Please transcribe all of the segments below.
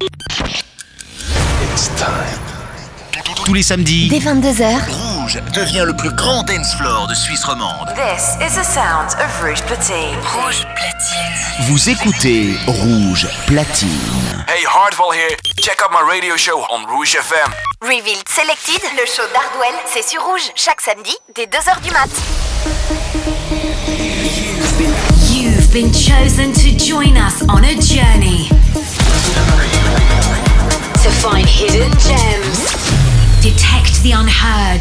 It's time. Tous les samedis, Dès 22h, Rouge devient le plus grand dance floor de Suisse romande. This is the sound of Rouge Platine. Rouge Platine. vous écoutez Rouge Platine. Hey, Hardwell here. Check out my radio show on Rouge FM. Revealed Selected, le show d'Hardwell, c'est sur Rouge, chaque samedi, dès 2h du mat. You've been chosen to join us on a journey to find hidden gems, detect the unheard,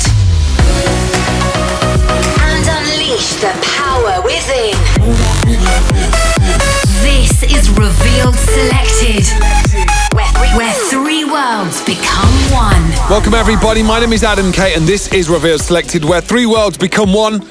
and unleash the power within. This is Revealed Selected, where three, worlds become one. Welcome, everybody. My name is Adam K, and this is Revealed Selected, where three worlds become one.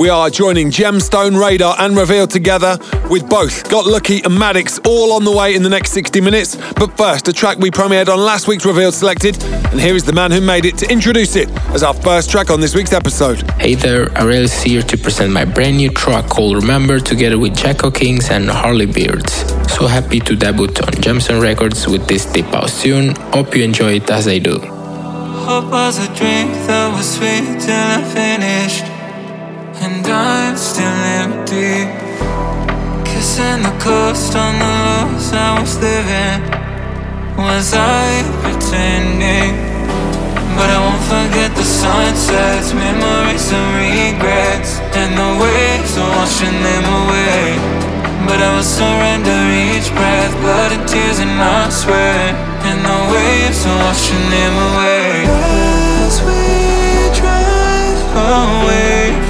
We are joining Gemstone, Radar, and Reveal together with Bolt Got Lucky and Maddox all on the way in the next 60 minutes. But first, a track we premiered on last week's Revealed Selected, and here is the man who made it to introduce it as our first track on this week's episode. Hey there, Ariel is here to present my brand new track called Remember together with Jacko Kings and Harley Beards. So happy to debut on Gemstone Records with this deep house tune. Hope you enjoy it as I do. Hope was a drink that was sweet till I finished. And I'm still empty. Kissing the coast on the lows I was living. Was I pretending? But I won't forget the sunsets, memories and regrets. And the waves are washing them away. But I will surrender each breath, blood and tears and I swear, And the waves are washing them away. As we drive away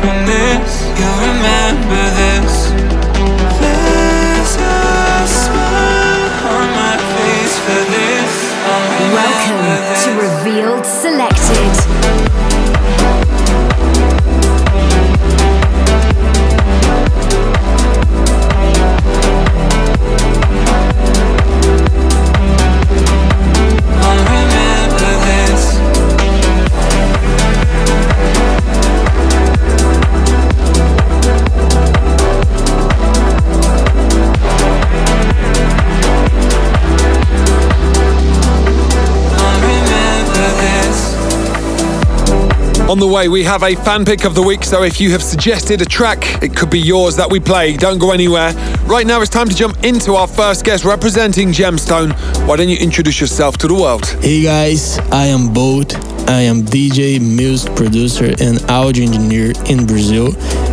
the way, we have a fan pick of the week, so if you have suggested a track, it could be yours that we play. Don't go anywhere. Right now, it's time to jump into our first guest representing Gemstone. Why don't you introduce yourself to the world? Hey guys, I am Bolt. I am DJ, music producer, and audio engineer in Brazil,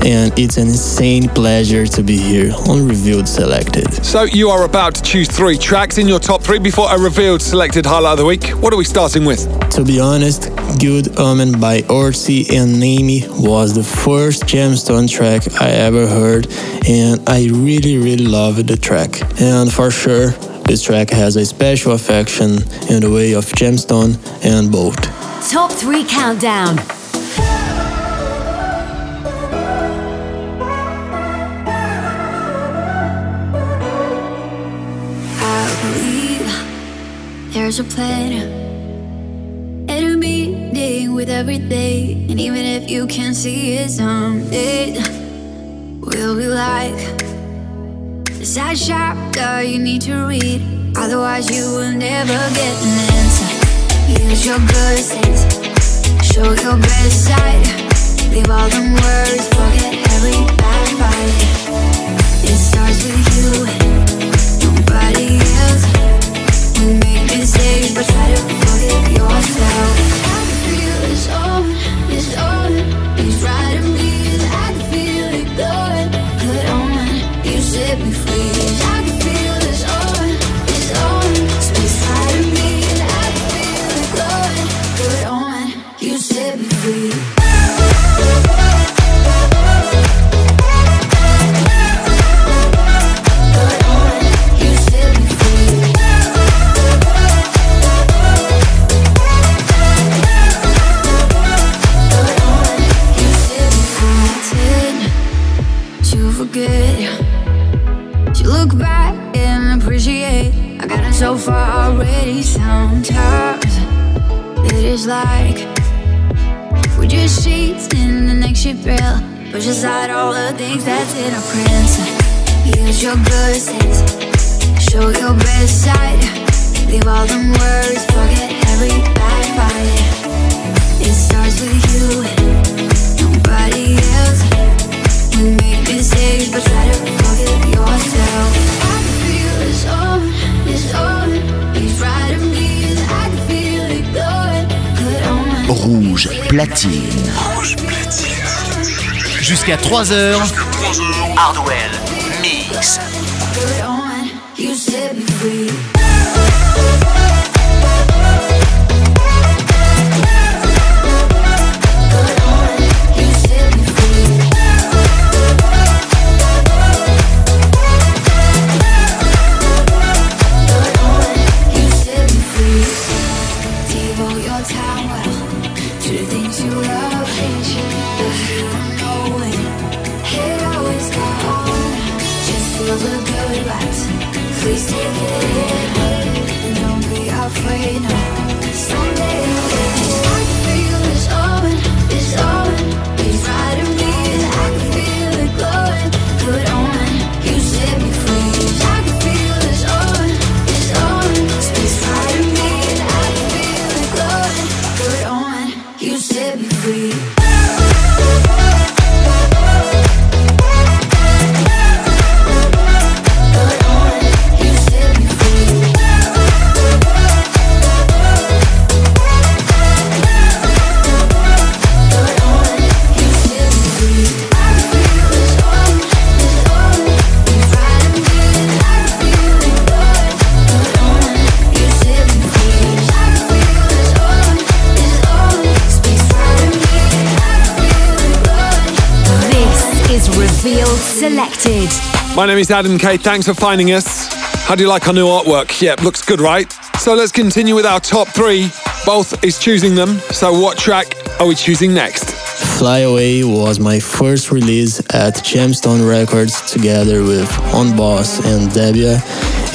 and it's an insane pleasure to be here on Revealed Selected. So, you are about to choose three tracks in your top three before a revealed selected highlight of the week. What are we starting with? To be honest, Good Omen by Orsi and Nami was the first Gemstone track I ever heard, and I really, really loved the track. And for sure, this track has a special affection in the way of Gemstone and Bolt. Top 3 Countdown. There's a plan and a meaning with every day. And even if you can't see it someday, will be like the sad chapter you need to read. Otherwise, you will never get. Use your good sense, show your best side. Leave all them worries, forget every bad fight. It starts with you nobody else. We make mistakes, but try to forget yourself. Like we're just sheets in the next shipwreck. Push aside all the things that's in our prints. Use your good sense. Show your best side. Leave all them worries, forget every bad fight. It starts with you, nobody else. You make mistakes, but try to forget yourself. Good on. Rouge platine. Jusqu'à 3h. Hardwell Mix. Name is Adam K. Thanks for finding us. How do you like our new artwork? Yeah, looks good, right? So let's continue with our top three. Bolt is choosing them. So what track are we choosing next? Fly Away was my first release at Gemstone Records together with On Boss and Debia,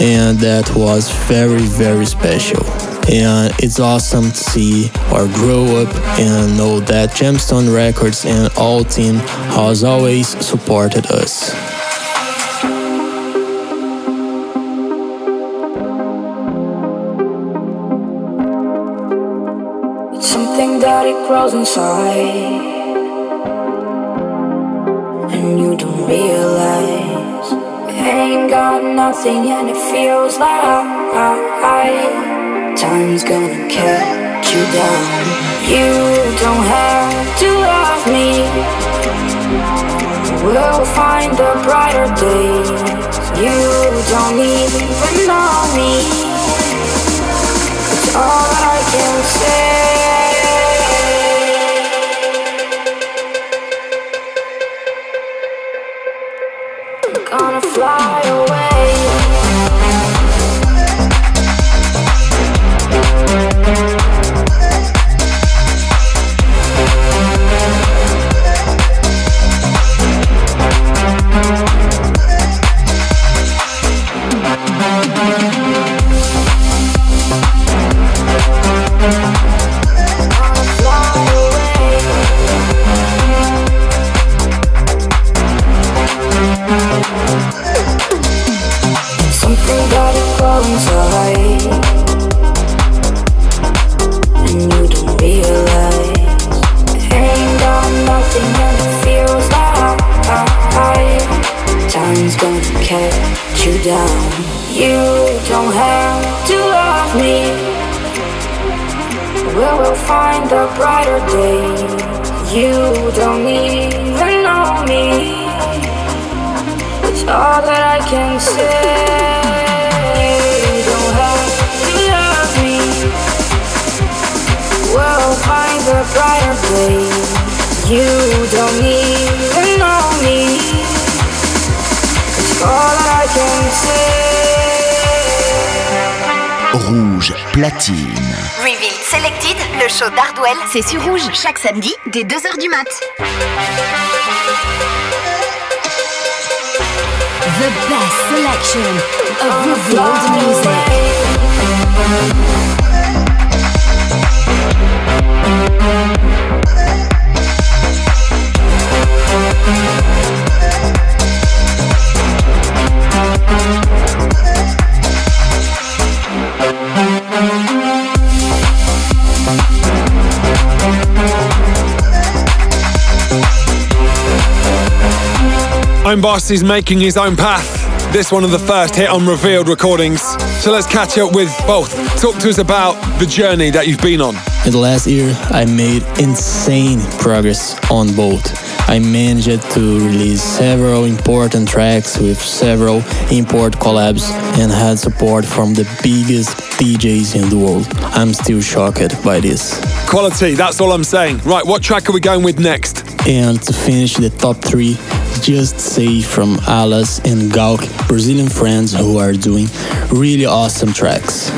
and that was very, very special. And it's awesome to see our grow up and know that Gemstone Records and all team has always supported us. Something that it grows inside, and you don't realize. Ain't got nothing, and it feels like time's gonna catch you down. You don't have to love me. We'll find a brighter day. You don't even know me. It's all I can say. Fly day. You don't even know me. It's all that I can say. You don't have to love me. We'll find a brighter day. You don't even know me. It's all that I can say. Rouge platine. Revealed Selected, le show d'Hardwell, c'est sur Rouge chaque samedi dès 2h du mat. The best selection of revealed music. I'm Boss is making his own path. This one of the first hit on Revealed recordings. So let's catch up with Bolt. Talk to us about the journey that you've been on. In the last year, I made insane progress on both. I managed to release several important tracks with several import collabs and had support from the biggest DJs in the world. I'm still shocked by this. Quality, that's all I'm saying. Right, what track are we going with next? And to finish the top three, just Say from Alice and Gauk, Brazilian friends who are doing really awesome tracks.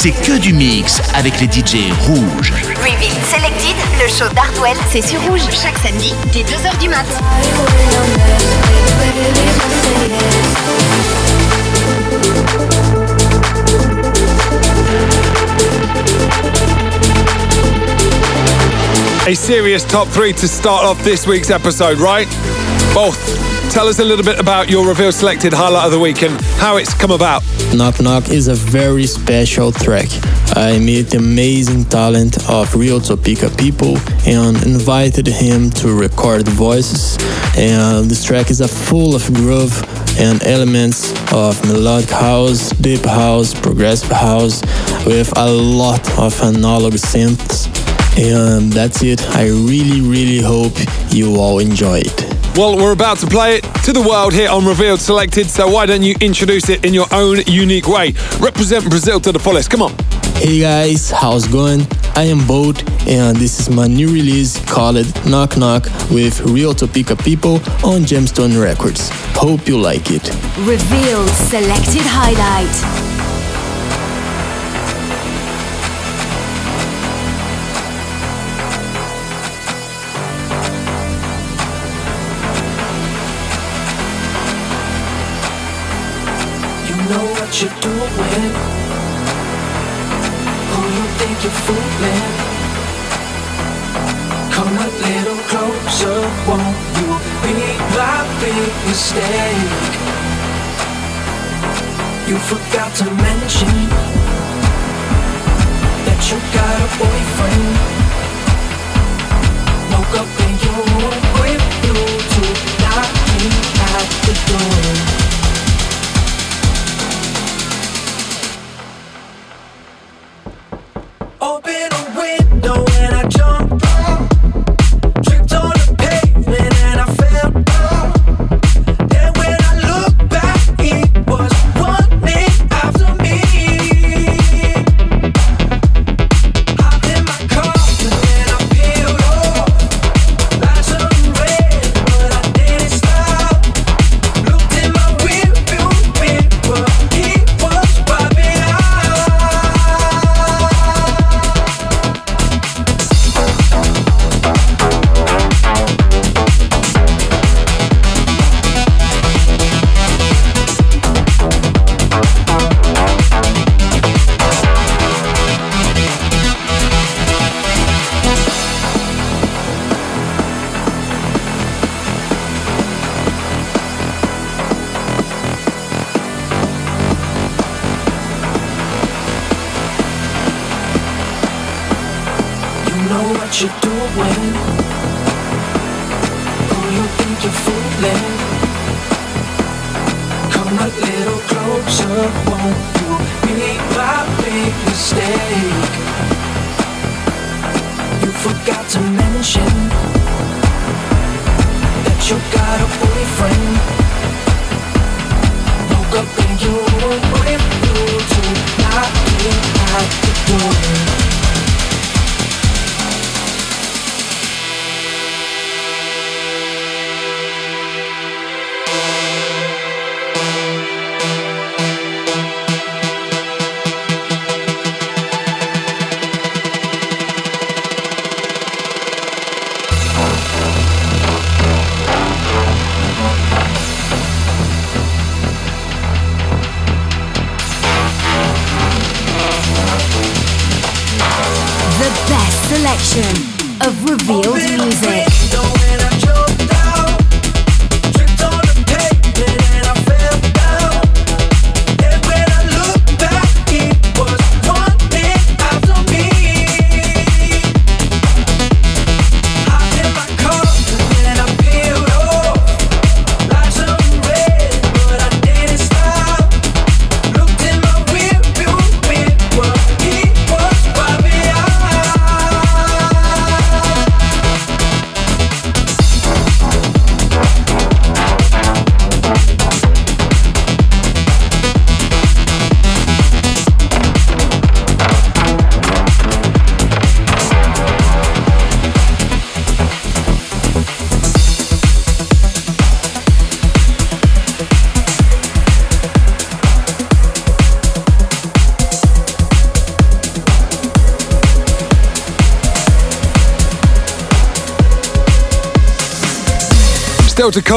C'est que du mix avec les DJ rouges. Reveal Selected, le show d'Hardwell, c'est sur rouge chaque samedi dès 2h du mat. A serious top three to start off this week's episode, right? Both. Tell us a little bit about your Reveal Selected highlight of the week and how it's come about. Knock Knock is a very special track. I met the amazing talent of Real Topica people and invited him to record voices. And this track is a full of groove and elements of melodic house, deep house, progressive house, with a lot of analog synths. And that's it. I really, really hope you all enjoy it. Well, we're about to play it to the world here on Revealed Selected, so why don't you introduce it in your own unique way? Represent Brazil to the fullest. Come on. Hey guys, how's it going? I am Bolt, and this is my new release called Knock Knock with Real Topica people on Gemstone Records. Hope you like it. Revealed Selected Highlight. You're. Who you think you're fooling? Come a little closer, won't you be my big mistake? You forgot to mention that you got a boyfriend. Woke up in your room with you to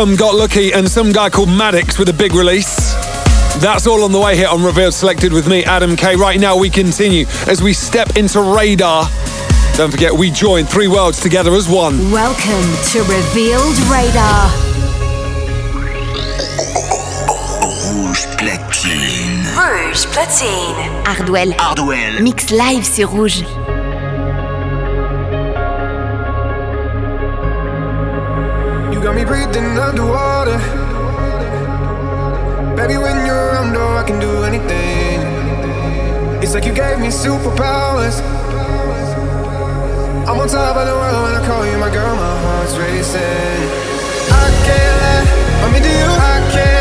come got lucky and some guy called Maddox with a big release. That's all on the way here on Revealed Selected with me, Adam K. Right now, we continue as we step into Radar. Don't forget, we join three worlds together as one. Welcome to Revealed Radar. Rouge platine. Rouge platine. Hardwell. Hardwell. Mix live sur Rouge. Breathing underwater. Baby, when you're around, oh, I can do anything. It's like you gave me superpowers. I'm on top of the world when I call you my girl, my heart's racing. I can't let, I'm into you, I can't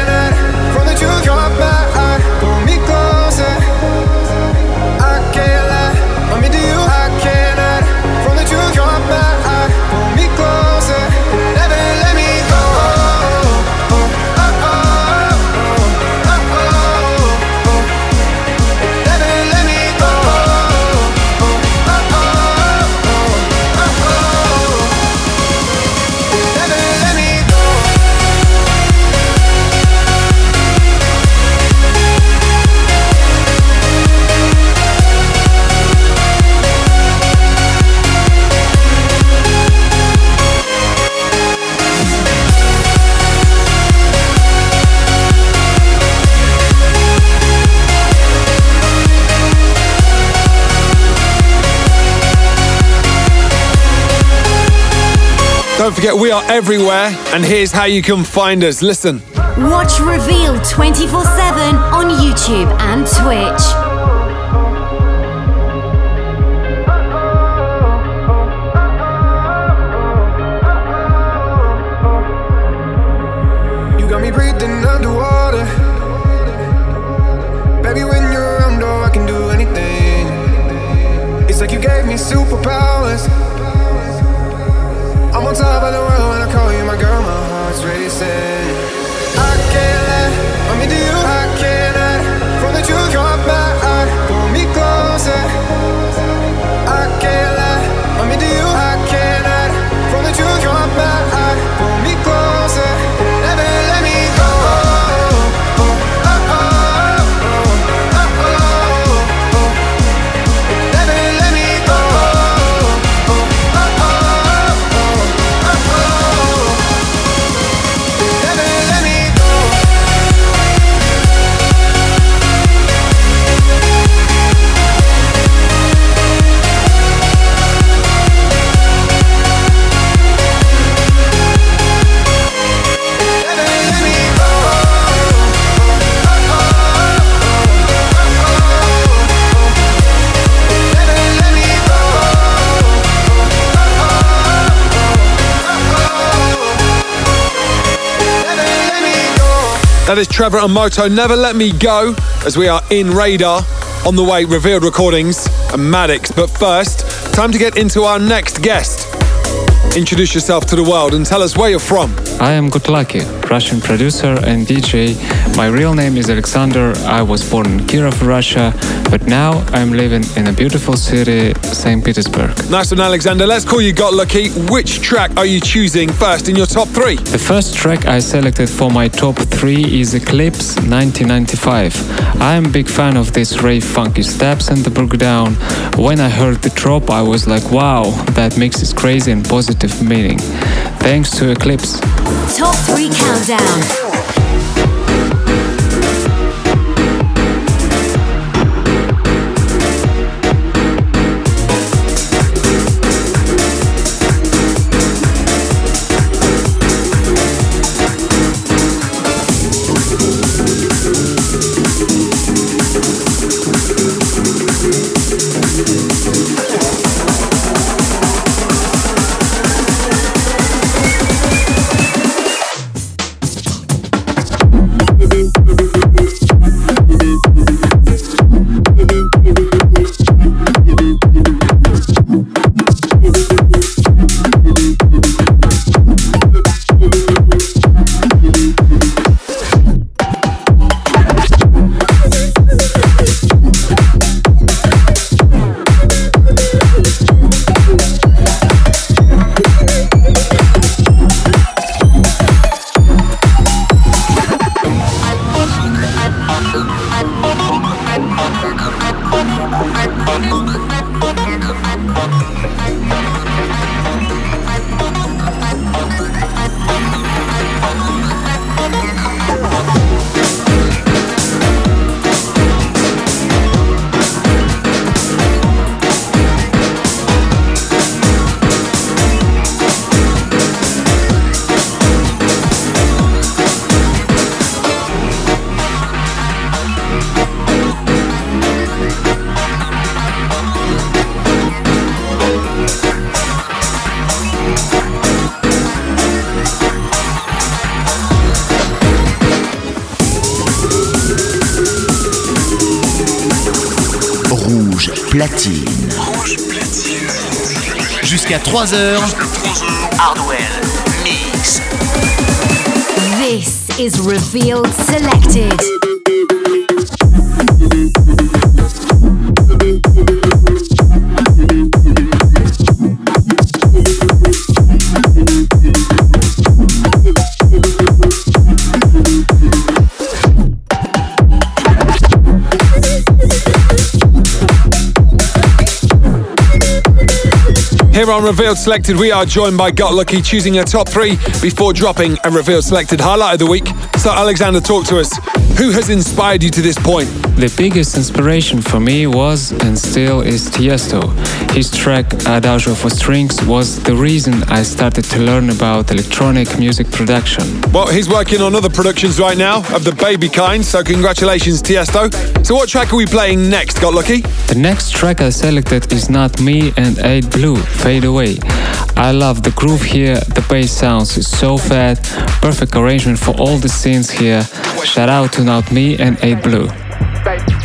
forget, we are everywhere, and here's how you can find us. Listen. Watch Reveal 24 7 on YouTube and Twitch. You got me breathing underwater. Baby, when you're around, oh, I can do anything. It's like you gave me superpowers. On top of the world That is Trevor and Moto. Never let me go as we are in radar. On the way, revealed recordings and Maddox. But first, time to get into our next guest. Introduce yourself to the world and tell us where you're from. I am Good Lucky, Russian producer and DJ. My real name is Alexander. I was born in Kirov, Russia, but now I'm living in a beautiful city, St. Petersburg. Nice one, Alexander. Let's call you Got Lucky. Which track are you choosing first in your top three? The first track I selected for my top three is Eclipse 1995. I am a big fan of this rave funky steps and the breakdown. When I heard the drop, I was like, wow, that mix is crazy and positive meaning. Thanks to Eclipse. Top 3 Countdown. Is Revealed Selected. Here on Revealed Selected, we are joined by Got Lucky, choosing a top three before dropping a Revealed Selected highlight of the week. So, Alexander, talk to us. Who has inspired you to this point? The biggest inspiration for me was and still is Tiesto. His track Adagio for Strings was the reason I started to learn about electronic music production. Well, he's working on other productions right now of the baby kind, so congratulations, Tiesto. So, what track are we playing next, Got Lucky? The next track I selected is Not Me and 8 Blue, Fade Away. I love the groove here, the bass sounds is so fat, perfect arrangement for all the scenes here. Shout out to Not Me and 8 Blue. Baby.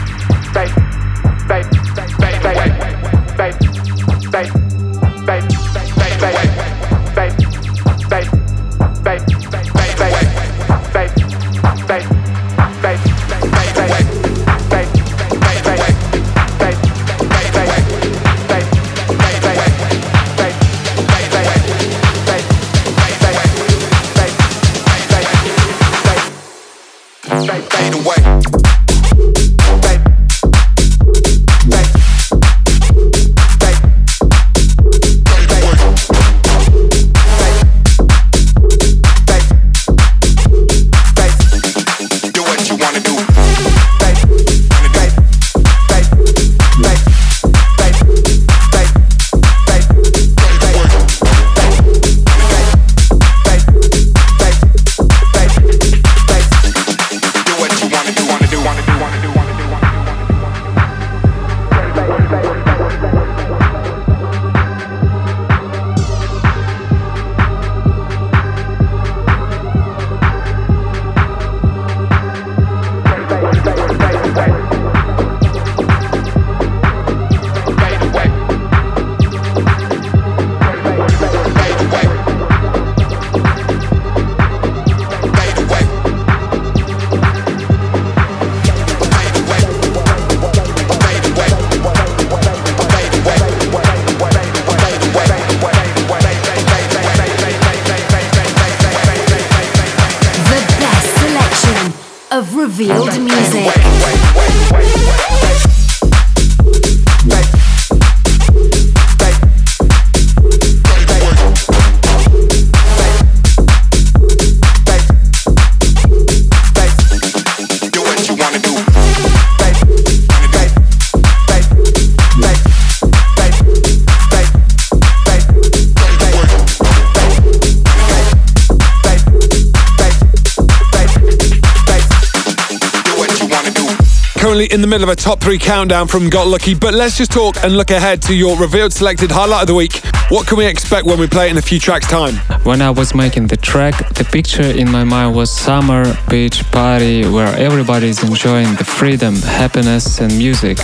In the middle of a top three countdown from Got Lucky, but let's just talk and look ahead to your revealed selected highlight of the week. What can we expect when we play it in a few tracks' time? When I was making the track, the picture in my mind was summer beach party where everybody is enjoying the freedom, happiness, and music.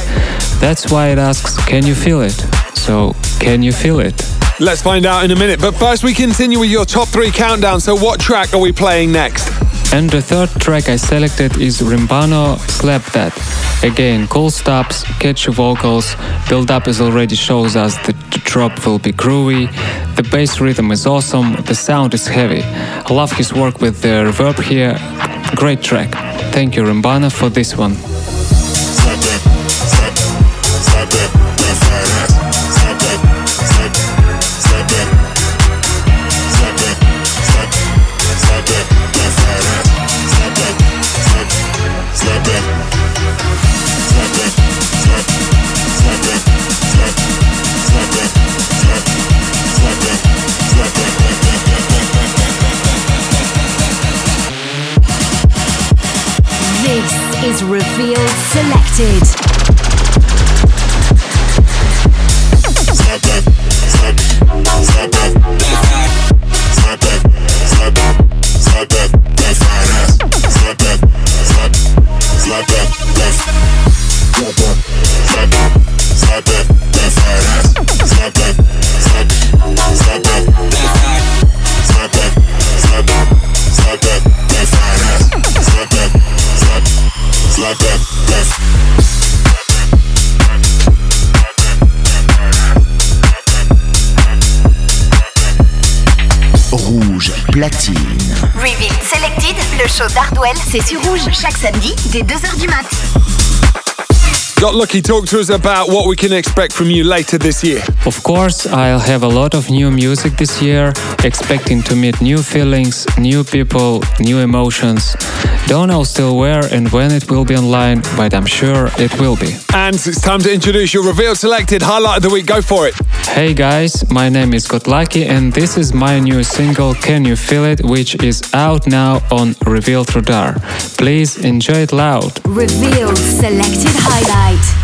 That's why it asks, Can you feel it? So, can you feel it? Let's find out in a minute, but first we continue with your top three countdown. So, what track are we playing next? And the third track I selected is Rimbano Slap That. Again, cool stops, catchy vocals, build up as already shows us the drop will be groovy, the bass rhythm is awesome, the sound is heavy. I love his work with the reverb here. Great track. Thank you Rimbana for this one. Selected. Platine. Reveal Selected, le show d'Hardwell, c'est sur Rouge chaque samedi dès 2h du mat. Got Lucky, talk to us about what we can expect from you later this year. Of course, I'll have a lot of new music this year, expecting to meet new feelings, new people, new emotions. Don't know still where and when it will be online, but I'm sure it will be. And it's time to introduce your Revealed Selected highlight of the week. Go for it. Hey guys, my name is Got Lucky and this is my new single Can You Feel It, which is out now on Revealed Radar. Please enjoy it loud. Revealed Selected Highlight.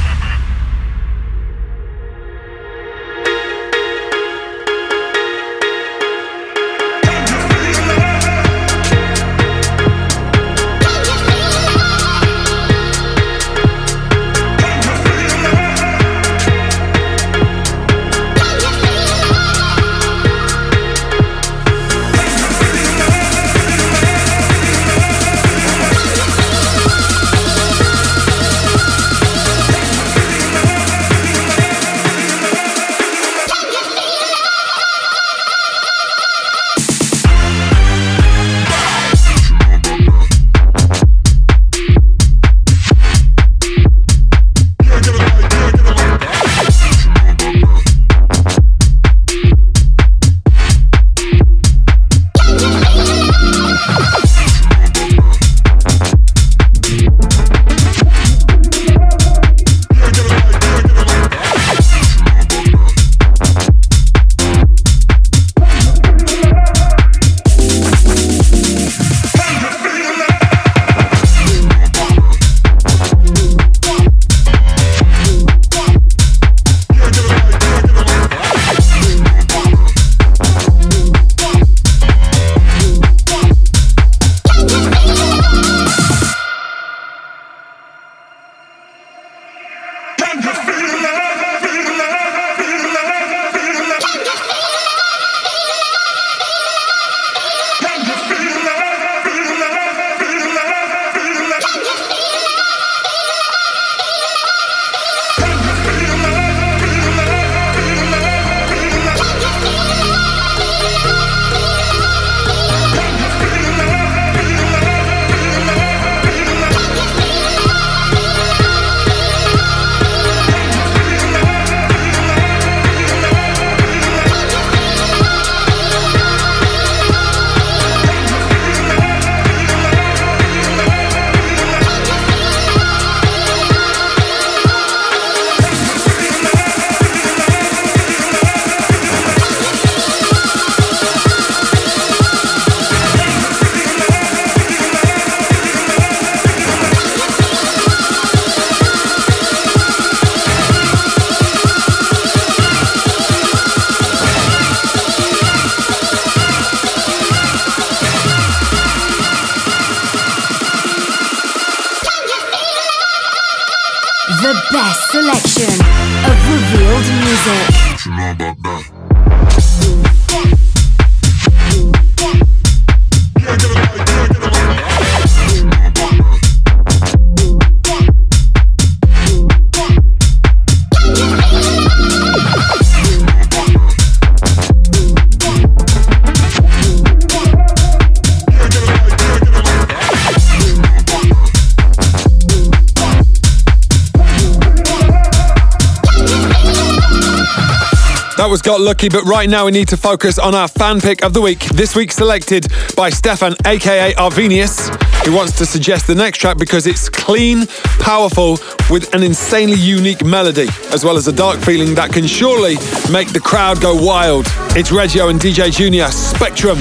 Lucky, but right now we need to focus on our fan pick of the week. This week selected by Stefan, aka Arvenius, who wants to suggest the next track because it's clean, powerful, with an insanely unique melody, as well as a dark feeling that can surely make the crowd go wild. It's Reggio and DJ Junior, Spectrum.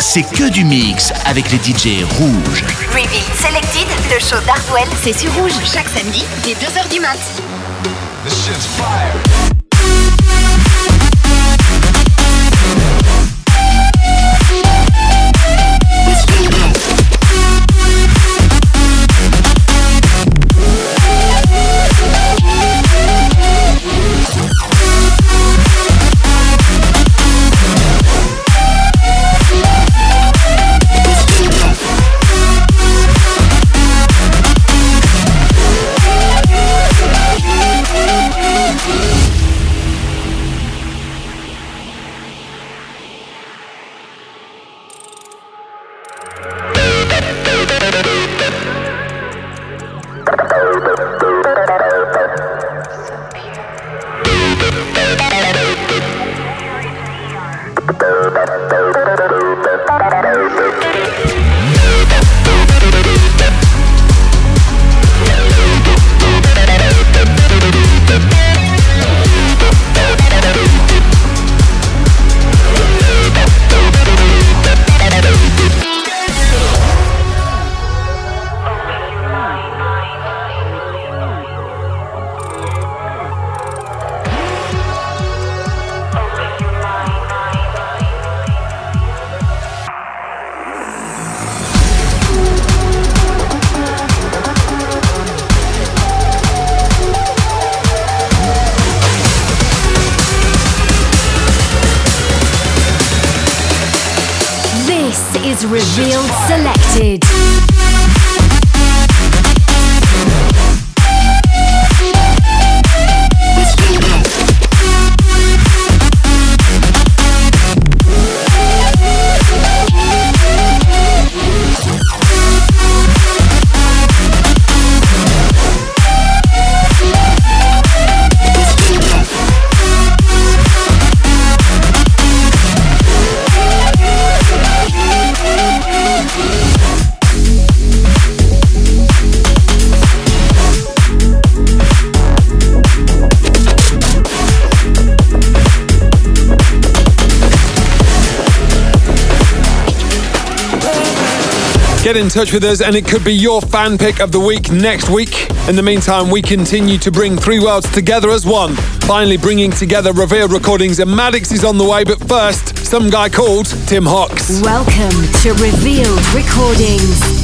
C'est que du mix avec les DJ rouges. Reveal Selected, le show d'Hardwell, c'est sur rouge chaque samedi dès 2h du mat. Get in touch with us and it could be your fan pick of the week next week. In the meantime, we continue to bring three worlds together as one. Finally bringing together Revealed Recordings and Maddix is on the way, but first, some guy called Tim Hawks. Welcome to Revealed Recordings.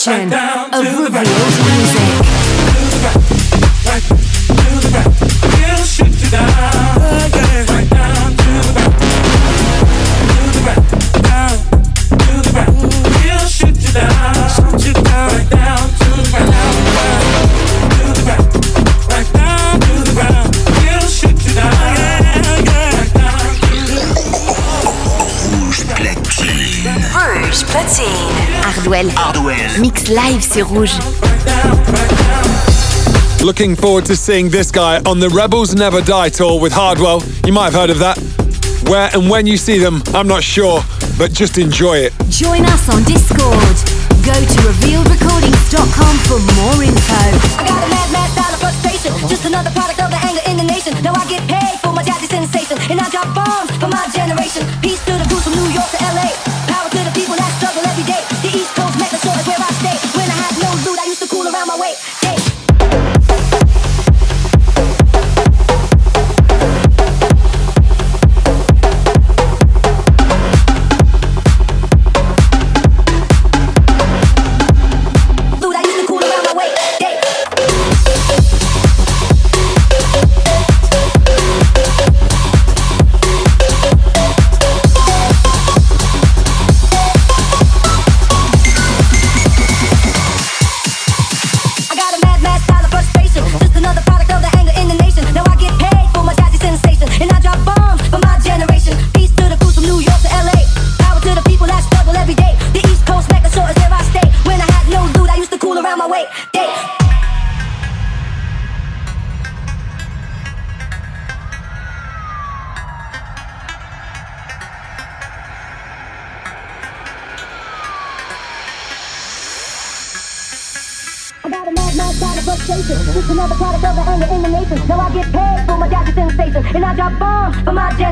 Selection Hardwell. Mix live sur Rouge. Looking forward to seeing this guy on the Rebels Never Die tour with Hardwell. You might have heard of that. Where and when you see them, I'm not sure, but just enjoy it. Join us on Discord. Go to revealedrecordings.com for more info.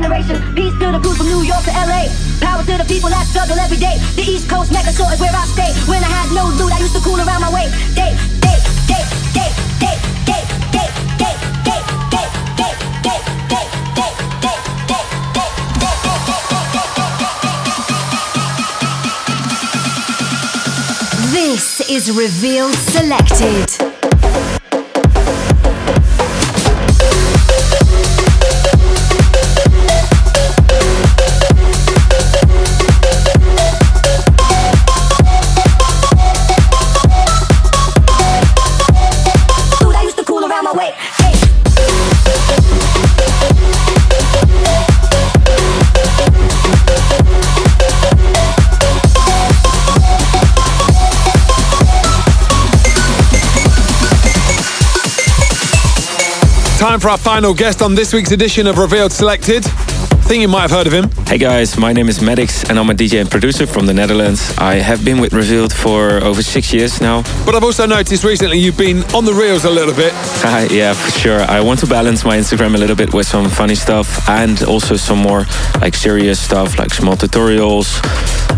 Generation. Peace to the from New York to LA. Power to the people that struggle every day. The East Coast is where I stay. When I had no loot, I used to cool around my way. Day, day, day, day, day, day, day, This is Revealed Selected. Time for our final guest on this week's edition of Revealed Selected. I think you might have heard of him. Hey guys, my name is Maddix and I'm a DJ and producer from the Netherlands. I have been with Revealed for over six years now. But I've also noticed recently you've been on the reels a little bit. Uh, yeah, for sure. I want to balance my Instagram a little bit with some funny stuff and also some more like serious stuff, like small tutorials,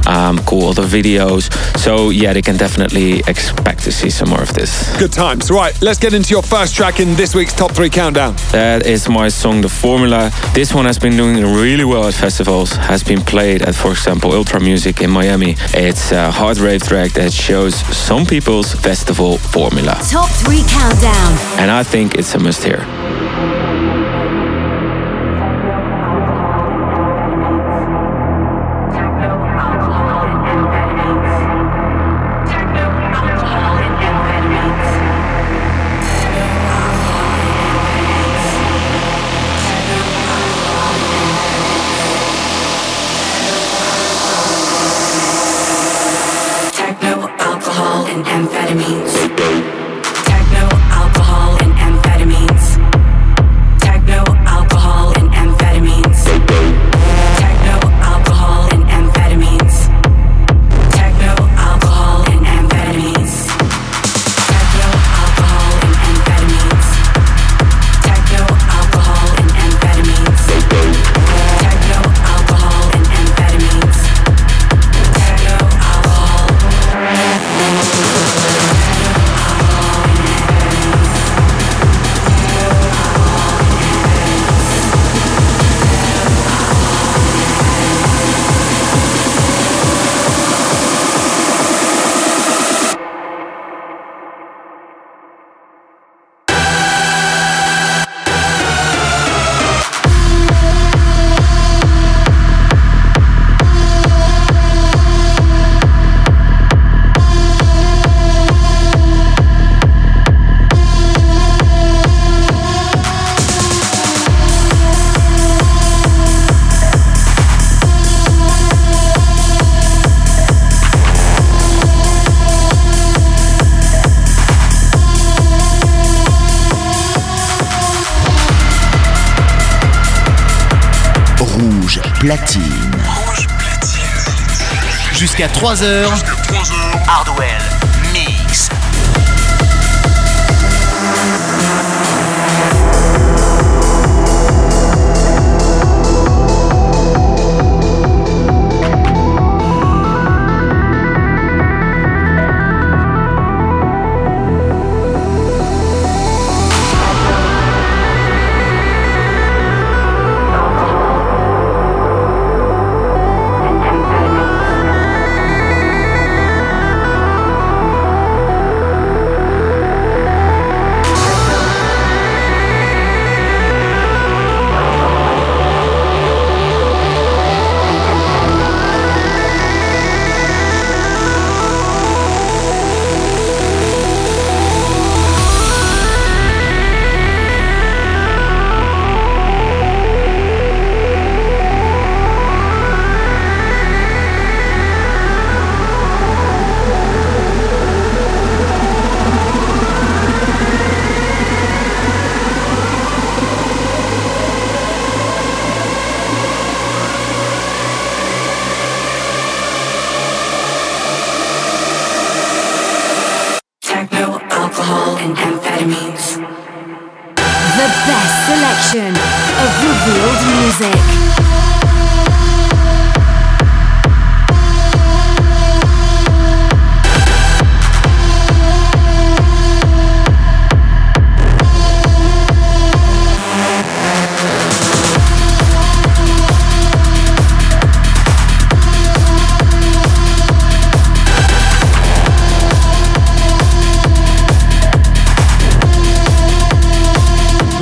um, cool other videos. So yeah, they can definitely expect to see some more of this. Good times. Right, let's get into your first track in this week's top three countdown. That is my song, The Formula. This one has been doing really well at festivals, has been played at, for example, Ultra Music in Miami. It's a hard rave track that shows some people's festival formula. Top 3 Countdown. And I think it's a must hear. jusqu'à 3 heures.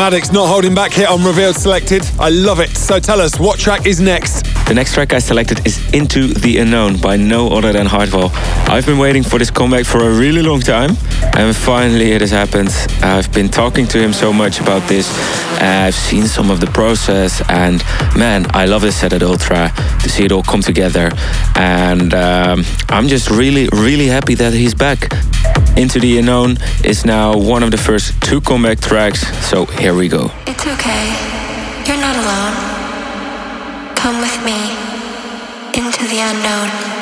Maddix not holding back here on Revealed Selected. I love it. So tell us, what track is next? The next track I selected is Into the Unknown by no other than Hardwell. I've been waiting for this comeback for a really long time, and finally it has happened. I've been talking to him so much about this. I've seen some of the process, and man, I love this set at Ultra to see it all come together. And um, I'm just really, really happy that he's back. Into the Unknown is now one of the first two comeback tracks, so here we go. It's okay. You're not alone. Come with me into the unknown.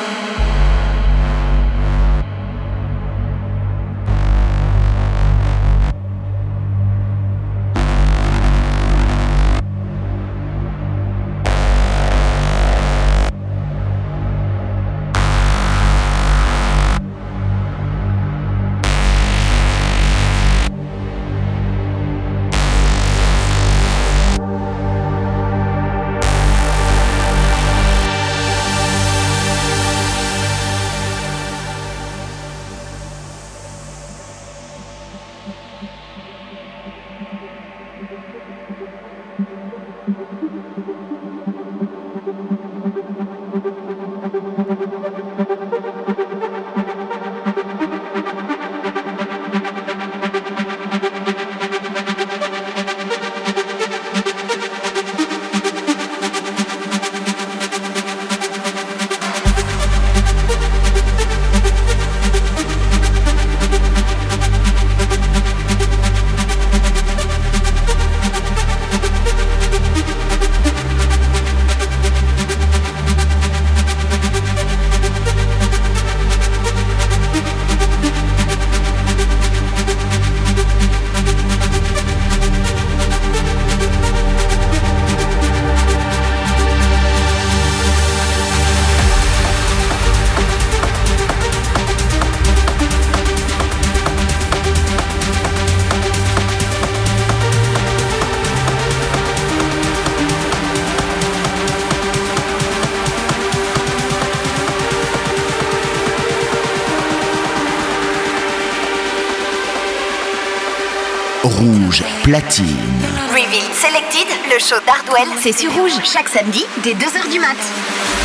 Platine. Revealed Selected, le show d'Ardwell, c'est sur Rouge, chaque samedi, dès 2h du mat'.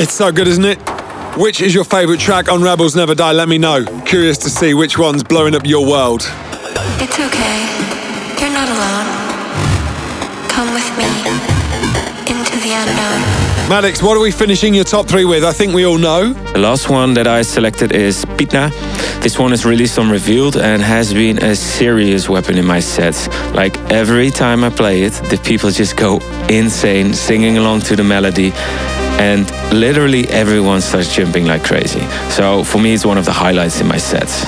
It's so good, isn't it? Which is your favourite track on Rebels Never Die? Let me know. Curious to see which one's blowing up your world. It's okay. You're not alone. Come with me into the unknown. Maddix, what are we finishing your top three with? I think we all know. The last one that I selected is Pitna. This one is released on Revealed and has been a serious weapon in my sets. Like every time I play it, the people just go insane, singing along to the melody and literally everyone starts jumping like crazy. So for me, it's one of the highlights in my sets.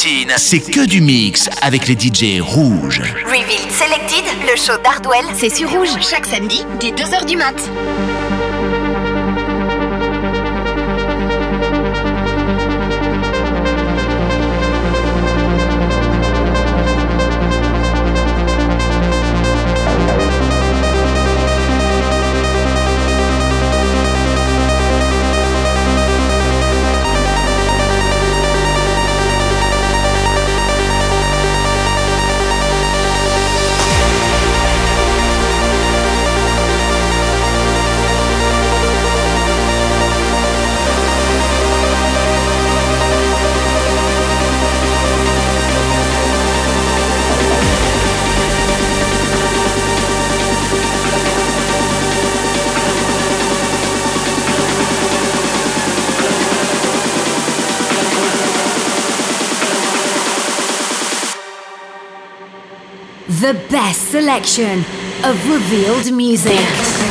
Platine, c'est que du mix avec les DJ rouges. Revealed Selected, le show d'Hardwell, c'est sur Rouge, chaque samedi, dès 2h du mat'. Selection of revealed music.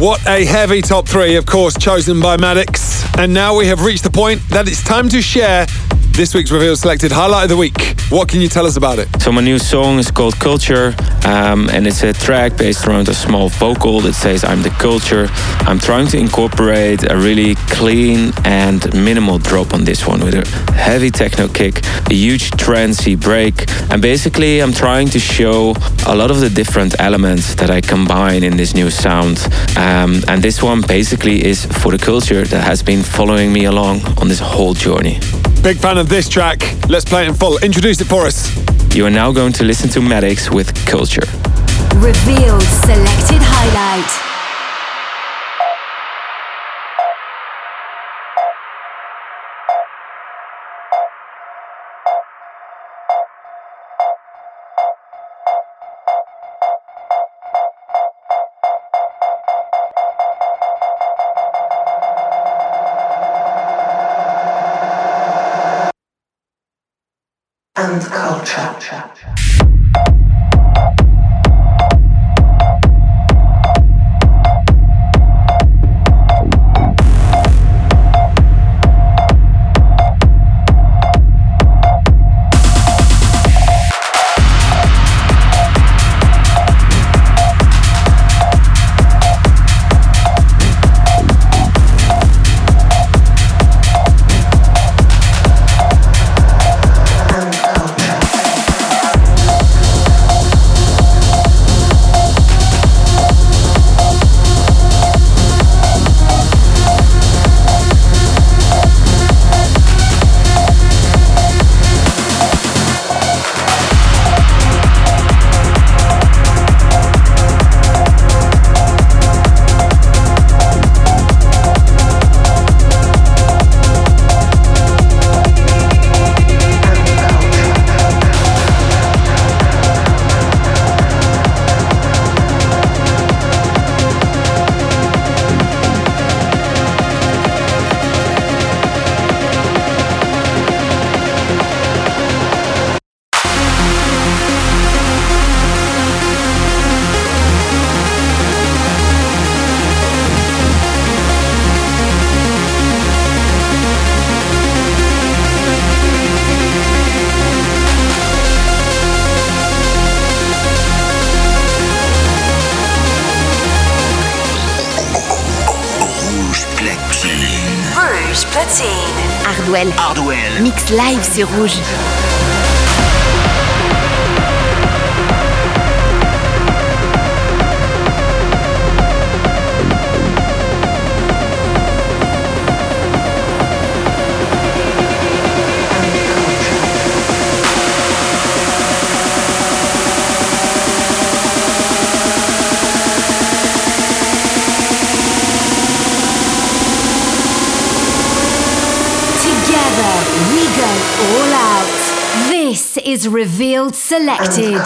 What a heavy top three, of course, chosen by Maddix. And now we have reached the point that it's time to share this week's Reveal Selected Highlight of the Week. What can you tell us about it? So my new song is called Culture, um, and it's a track based around a small vocal that says "I'm the culture." I'm trying to incorporate a really clean and minimal drop on this one with a heavy techno kick, a huge trancey break, and basically I'm trying to show a lot of the different elements that I combine in this new sound. Um, and this one basically is for the culture that has been following me along on this whole journey. Big fan of this track. Let's play it in full. Introduce it for us. You are now going to listen to Maddix with Culture. Revealed selected highlight. And culture. Live sur Rouge. Is Revealed Selected.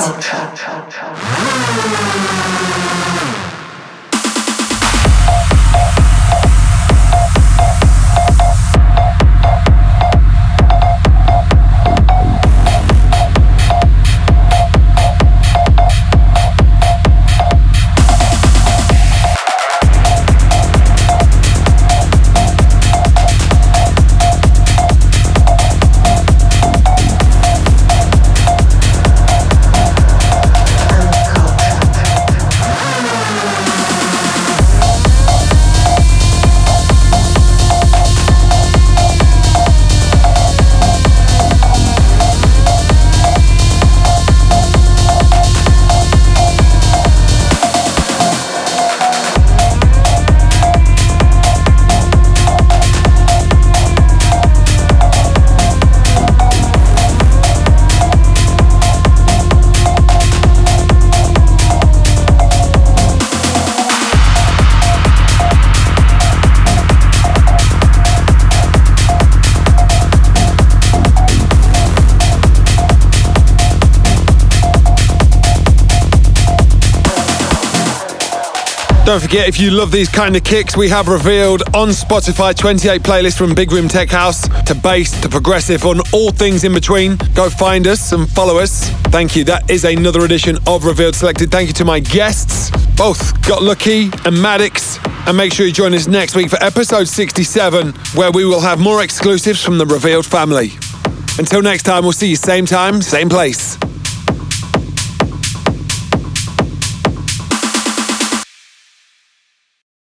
Don't forget, if you love these kind of kicks, we have revealed on Spotify 28 playlists from Big Room Tech House to bass to progressive on all things in between. Go find us and follow us. Thank you. That is another edition of Revealed Selected. Thank you to my guests, both Got Lucky and Maddix. And make sure you join us next week for episode 67, where we will have more exclusives from the Revealed family. Until next time, we'll see you same time, same place.